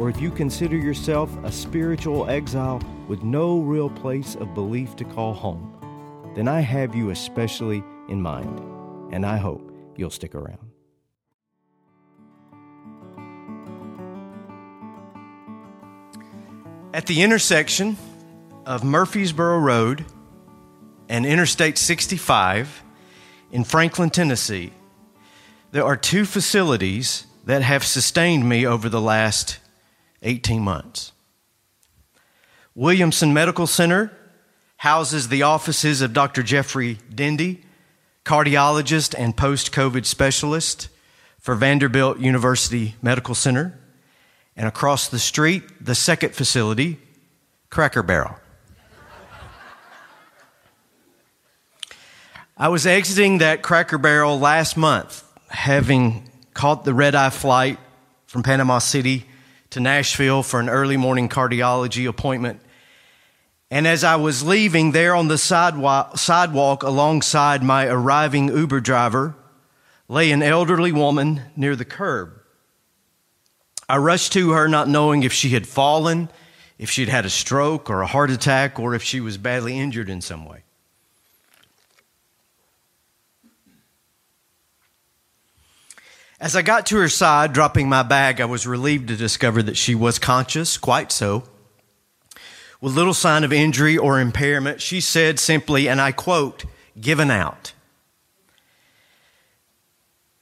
or if you consider yourself a spiritual exile with no real place of belief to call home, then I have you especially in mind, and I hope you'll stick around. At the intersection of Murfreesboro Road and Interstate 65 in Franklin, Tennessee, there are two facilities that have sustained me over the last 18 months. Williamson Medical Center houses the offices of Dr. Jeffrey Dendy, cardiologist and post COVID specialist for Vanderbilt University Medical Center. And across the street, the second facility, Cracker Barrel. I was exiting that Cracker Barrel last month, having caught the red eye flight from Panama City to Nashville for an early morning cardiology appointment. And as I was leaving there on the sidewalk, sidewalk alongside my arriving Uber driver lay an elderly woman near the curb. I rushed to her not knowing if she had fallen, if she'd had a stroke or a heart attack, or if she was badly injured in some way. As I got to her side, dropping my bag, I was relieved to discover that she was conscious, quite so. With little sign of injury or impairment, she said simply, and I quote, given out.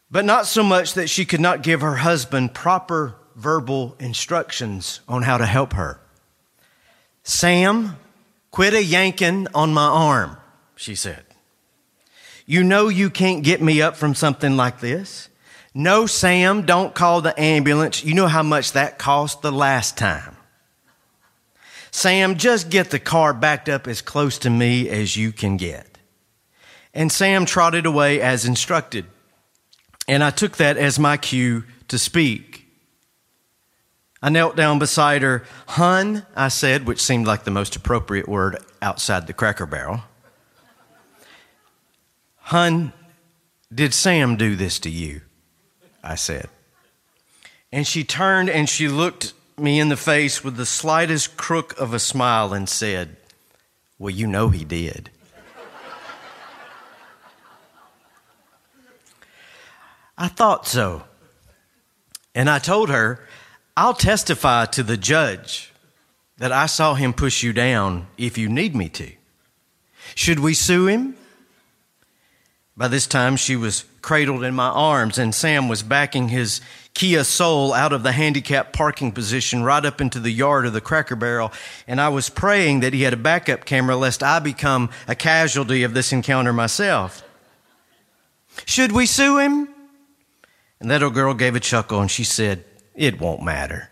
But not so much that she could not give her husband proper verbal instructions on how to help her. Sam, quit a yanking on my arm, she said. You know you can't get me up from something like this. No, Sam, don't call the ambulance. You know how much that cost the last time. Sam, just get the car backed up as close to me as you can get. And Sam trotted away as instructed. And I took that as my cue to speak. I knelt down beside her. Hun, I said, which seemed like the most appropriate word outside the cracker barrel. Hun, did Sam do this to you? I said. And she turned and she looked me in the face with the slightest crook of a smile and said, Well, you know he did. I thought so. And I told her, I'll testify to the judge that I saw him push you down if you need me to. Should we sue him? By this time, she was cradled in my arms, and Sam was backing his Kia Soul out of the handicapped parking position right up into the yard of the Cracker Barrel. And I was praying that he had a backup camera lest I become a casualty of this encounter myself. Should we sue him? And that old girl gave a chuckle and she said, It won't matter.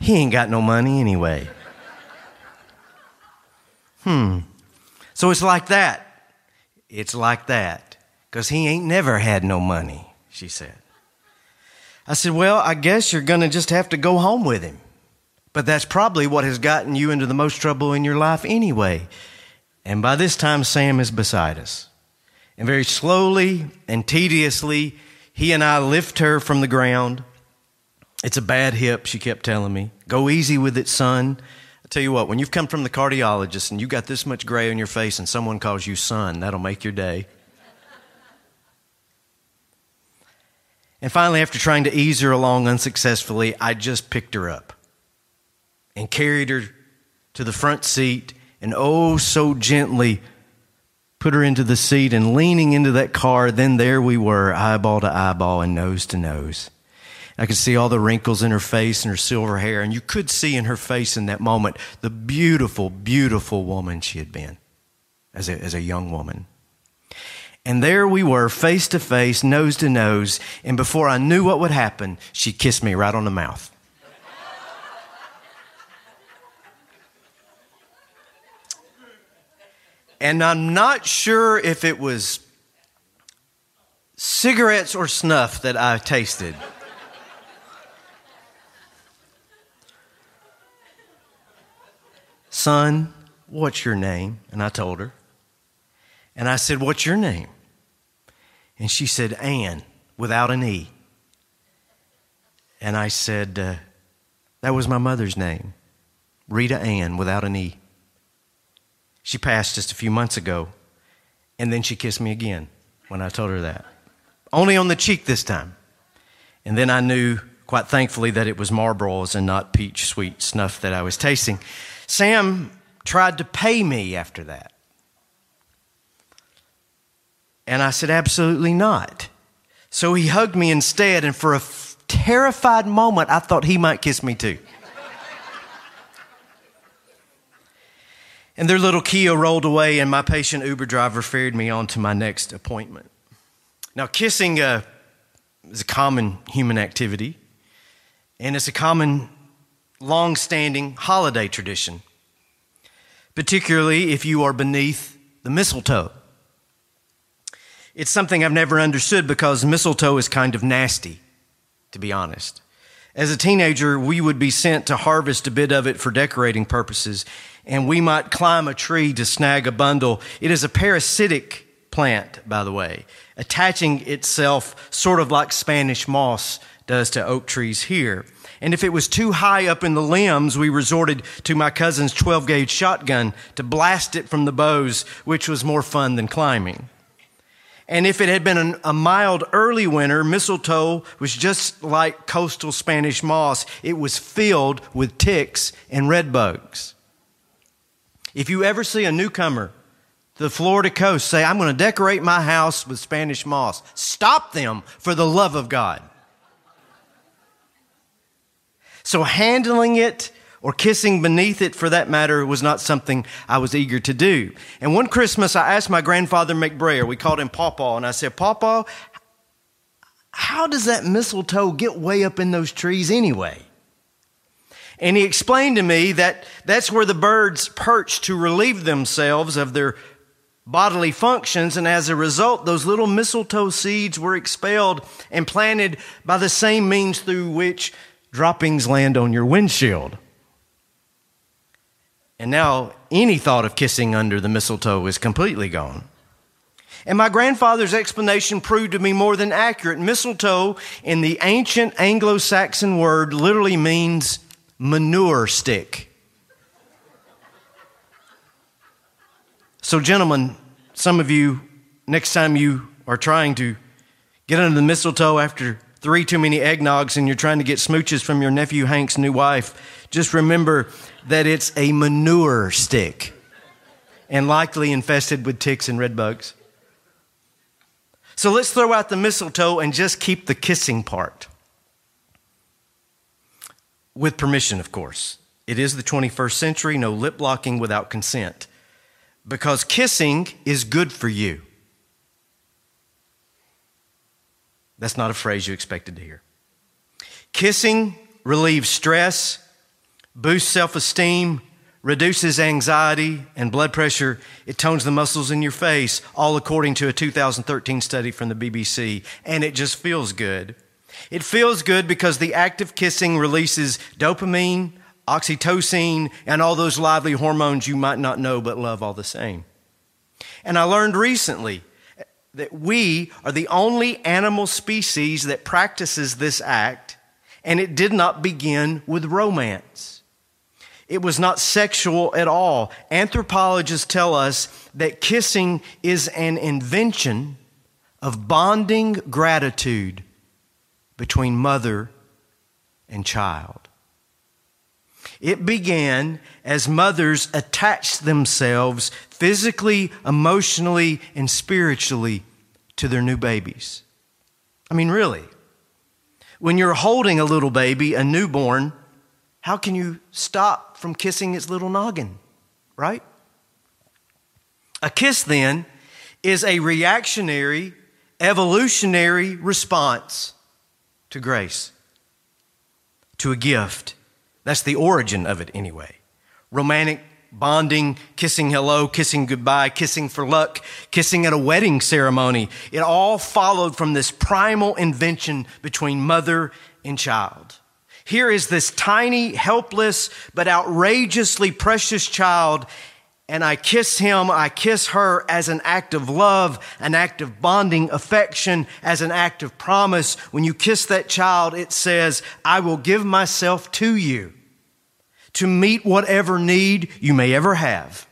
He ain't got no money anyway. Hmm. So it's like that. It's like that because he ain't never had no money, she said. I said, Well, I guess you're going to just have to go home with him. But that's probably what has gotten you into the most trouble in your life anyway. And by this time, Sam is beside us. And very slowly and tediously, he and I lift her from the ground. It's a bad hip, she kept telling me. Go easy with it, son. I tell you what, when you've come from the cardiologist and you got this much gray on your face and someone calls you son, that'll make your day. And finally, after trying to ease her along unsuccessfully, I just picked her up and carried her to the front seat and oh so gently put her into the seat and leaning into that car, then there we were, eyeball to eyeball and nose to nose. I could see all the wrinkles in her face and her silver hair, and you could see in her face in that moment the beautiful, beautiful woman she had been as a, as a young woman. And there we were, face to face, nose to nose. And before I knew what would happen, she kissed me right on the mouth. and I'm not sure if it was cigarettes or snuff that I tasted. Son, what's your name? And I told her. And I said, What's your name? And she said, Ann, without an E. And I said, uh, That was my mother's name, Rita Ann, without an E. She passed just a few months ago, and then she kissed me again when I told her that. Only on the cheek this time. And then I knew, quite thankfully, that it was Marlboros and not peach sweet snuff that I was tasting. Sam tried to pay me after that. And I said, absolutely not. So he hugged me instead, and for a f- terrified moment, I thought he might kiss me too. and their little Kia rolled away, and my patient Uber driver ferried me on to my next appointment. Now, kissing uh, is a common human activity, and it's a common, long standing holiday tradition, particularly if you are beneath the mistletoe. It's something I've never understood because mistletoe is kind of nasty, to be honest. As a teenager, we would be sent to harvest a bit of it for decorating purposes, and we might climb a tree to snag a bundle. It is a parasitic plant, by the way, attaching itself sort of like Spanish moss does to oak trees here. And if it was too high up in the limbs, we resorted to my cousin's 12 gauge shotgun to blast it from the boughs, which was more fun than climbing. And if it had been an, a mild early winter, mistletoe was just like coastal Spanish moss. It was filled with ticks and red bugs. If you ever see a newcomer to the Florida coast say, I'm going to decorate my house with Spanish moss, stop them for the love of God. So handling it or kissing beneath it for that matter was not something I was eager to do. And one Christmas I asked my grandfather McBrayer, we called him Pawpaw, and I said, Pawpaw, how does that mistletoe get way up in those trees anyway? And he explained to me that that's where the birds perch to relieve themselves of their bodily functions. And as a result, those little mistletoe seeds were expelled and planted by the same means through which droppings land on your windshield. And now any thought of kissing under the mistletoe is completely gone. And my grandfather's explanation proved to be more than accurate. Mistletoe in the ancient Anglo Saxon word literally means manure stick. So, gentlemen, some of you, next time you are trying to get under the mistletoe after three too many eggnogs and you're trying to get smooches from your nephew Hank's new wife, just remember that it's a manure stick and likely infested with ticks and red bugs. So let's throw out the mistletoe and just keep the kissing part. With permission, of course. It is the 21st century, no lip locking without consent. Because kissing is good for you. That's not a phrase you expected to hear. Kissing relieves stress, boosts self esteem, reduces anxiety and blood pressure. It tones the muscles in your face, all according to a 2013 study from the BBC. And it just feels good. It feels good because the act of kissing releases dopamine, oxytocin, and all those lively hormones you might not know but love all the same. And I learned recently that we are the only animal species that practices this act, and it did not begin with romance. It was not sexual at all. Anthropologists tell us that kissing is an invention of bonding gratitude between mother and child. It began as mothers attached themselves physically, emotionally, and spiritually to their new babies. I mean, really. When you're holding a little baby, a newborn, how can you stop from kissing its little noggin, right? A kiss, then, is a reactionary, evolutionary response to grace, to a gift that's the origin of it, anyway. Romantic bonding, kissing hello, kissing goodbye, kissing for luck, kissing at a wedding ceremony. It all followed from this primal invention between mother and child. Here is this tiny, helpless, but outrageously precious child, and I kiss him, I kiss her as an act of love, an act of bonding affection, as an act of promise. When you kiss that child, it says, I will give myself to you to meet whatever need you may ever have.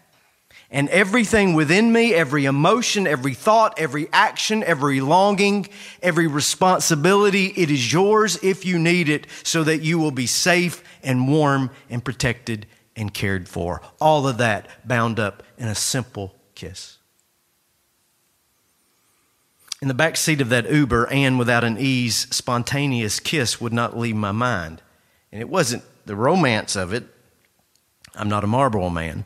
And everything within me, every emotion, every thought, every action, every longing, every responsibility, it is yours if you need it so that you will be safe and warm Ann protected and cared for. All of that bound up in a simple kiss. In the back seat of that Uber, and without an E's, spontaneous kiss would not leave my mind. And it wasn't the romance of it. I'm not a Marlboro man.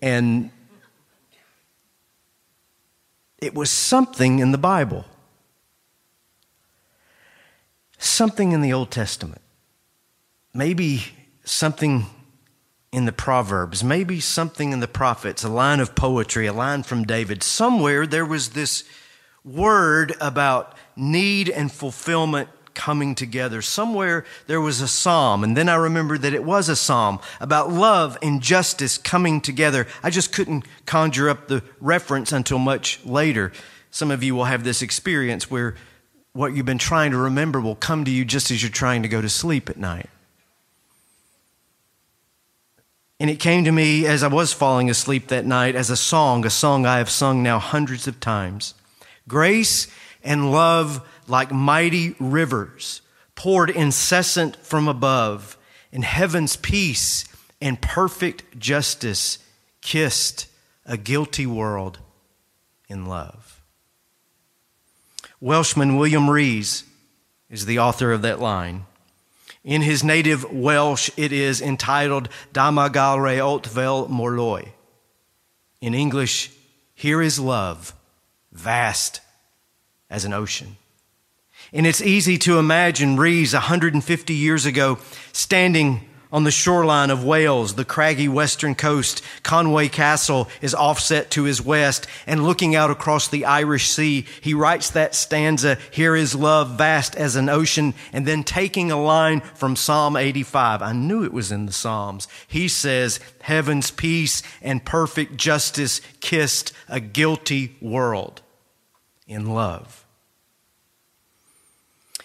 And it was something in the Bible, something in the Old Testament, maybe something in the Proverbs, maybe something in the prophets, a line of poetry, a line from David. Somewhere there was this word about need and fulfillment coming together. Somewhere there was a psalm, and then I remembered that it was a psalm about love and justice coming together. I just couldn't conjure up the reference until much later. Some of you will have this experience where what you've been trying to remember will come to you just as you're trying to go to sleep at night. And it came to me as I was falling asleep that night as a song, a song I have sung now hundreds of times. Grace and love like mighty rivers poured incessant from above, and heaven's peace and perfect justice kissed a guilty world in love. Welshman William Rees is the author of that line. In his native Welsh, it is entitled Dyma Galre Olt Vel Morloi. In English, here is love, vast as an ocean. And it's easy to imagine Rees 150 years ago standing on the shoreline of Wales, the craggy western coast. Conway Castle is offset to his west and looking out across the Irish Sea. He writes that stanza, Here is love vast as an ocean, and then taking a line from Psalm 85. I knew it was in the Psalms. He says, Heaven's peace and perfect justice kissed a guilty world in love.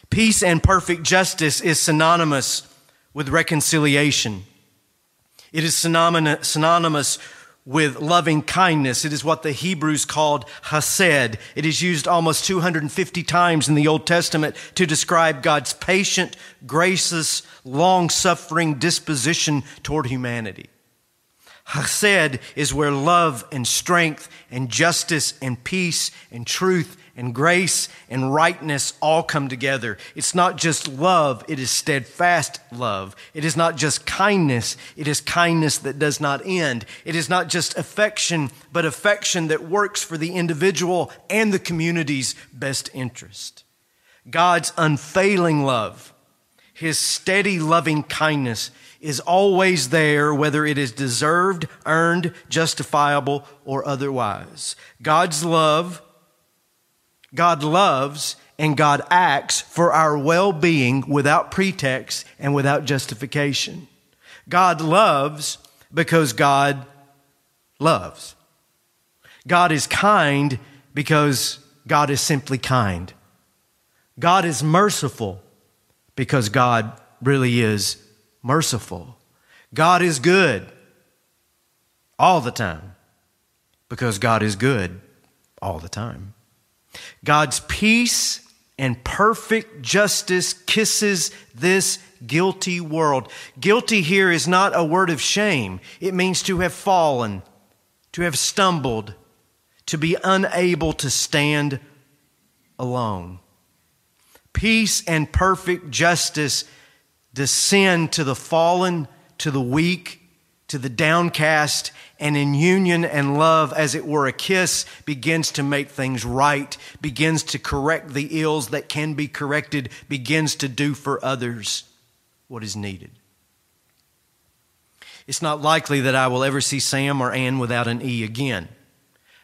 Peace and perfect justice is synonymous with reconciliation. It is synonymous with loving kindness. It is what the Hebrews called hesed. It is used almost 250 times in the Old Testament to describe God's patient, gracious, long suffering disposition toward humanity. Hesed is where love and strength and justice and peace and truth and grace and rightness all come together. It's not just love, it is steadfast love. It is not just kindness, it is kindness that does not end. It is not just affection, but affection that works for the individual and the community's best interest. God's unfailing love, His steady loving kindness is always there, whether it is deserved, earned, justifiable, or otherwise. God's love God loves and God acts for our well being without pretext and without justification. God loves because God loves. God is kind because God is simply kind. God is merciful because God really is merciful. God is good all the time because God is good all the time. God's peace and perfect justice kisses this guilty world. Guilty here is not a word of shame, it means to have fallen, to have stumbled, to be unable to stand alone. Peace and perfect justice descend to the fallen, to the weak, to the downcast, and in union and love, as it were a kiss, begins to make things right, begins to correct the ills that can be corrected, begins to do for others what is needed. It's not likely that I will ever see Sam or Ann without an E again.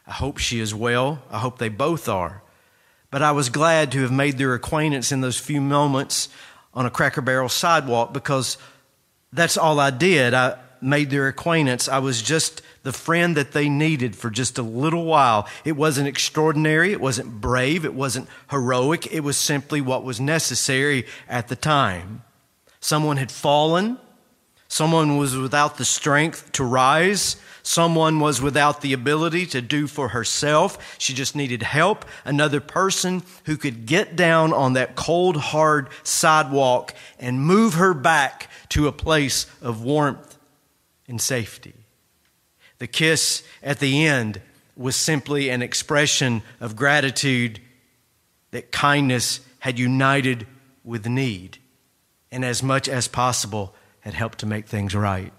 I hope she is well. I hope they both are. But I was glad to have made their acquaintance in those few moments on a Cracker Barrel sidewalk because that's all I did. I made their acquaintance. I was just the friend that they needed for just a little while. It wasn't extraordinary. It wasn't brave. It wasn't heroic. It was simply what was necessary at the time. Someone had fallen. Someone was without the strength to rise. Someone was without the ability to do for herself. She just needed help. Another person who could get down on that cold, hard sidewalk and move her back to a place of warmth and safety. The kiss at the end was simply an expression of gratitude that kindness had united with need and as much as possible had helped to make things right.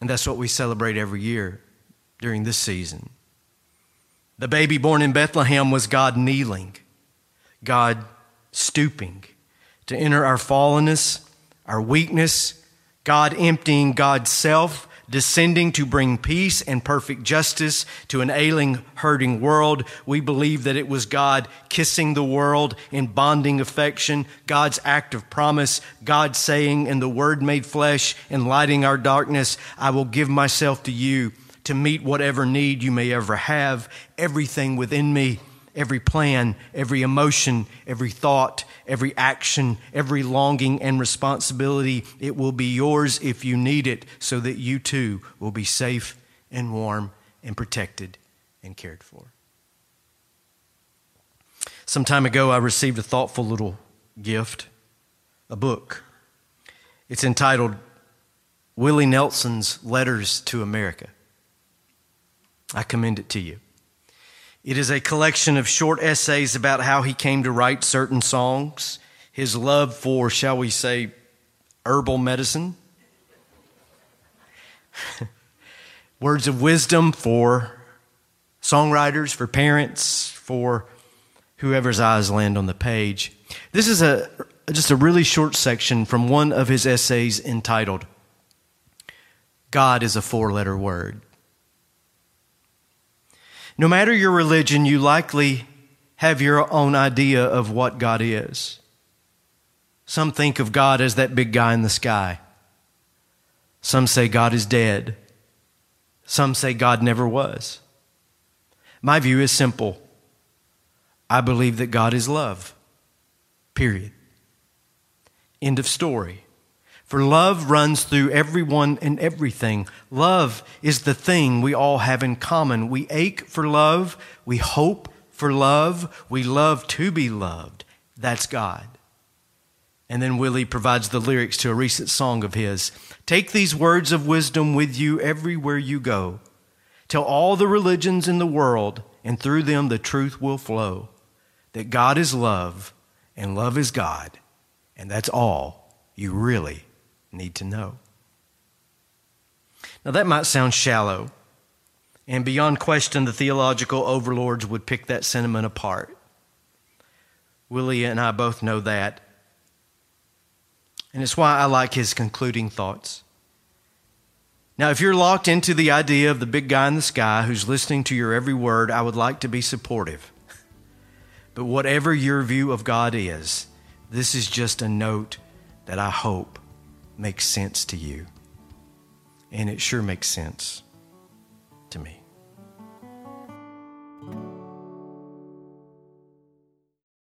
And that's what we celebrate every year during this season. The baby born in Bethlehem was God kneeling, God stooping to enter our fallenness, our weakness, God emptying God's self descending to bring peace and perfect justice to an ailing, hurting world. We believe that it was God kissing the world in bonding affection, God's act of promise, God saying in the Word made flesh, enlightening our darkness, I will give myself to you to meet whatever need you may ever have, everything within me every plan, every emotion, every thought, every action, every longing and responsibility. It will be yours if you need it, so that you too will be safe and warm and protected and cared for. Some time ago, I received a thoughtful little gift a book. It's entitled Willie Nelson's Letters to America. I commend it to you. It is a collection of short essays about how he came to write certain songs, his love for, shall we say, herbal medicine, words of wisdom for songwriters, for parents, for whoever's eyes land on the page. This is a just a really short section from one of his essays entitled God is a four letter word. No matter your religion, you likely have your own idea of what God is. Some think of God as that big guy in the sky. Some say God is dead. Some say God never was. My view is simple. I believe that God is love. Period. End of story. For love runs through everyone and everything. Love is the thing we all have in common. We ache for love. We hope for love. We love to be loved. That's God. And then Willie provides the lyrics to a recent song of his. Take these words of wisdom with you everywhere you go. Tell all the religions in the world, and through them the truth will flow that God is love, and love is God, and that's all you really need to know. Now, that might sound shallow, and beyond question, the theological overlords would pick that sentiment apart. Willie and I both know that. And it's why I like his concluding thoughts. Now, if you're locked into the idea of the big guy in the sky who's listening to your every word, I would like to be supportive. But whatever your view of God is, this is just a note that I hope makes sense to you. And it sure makes sense.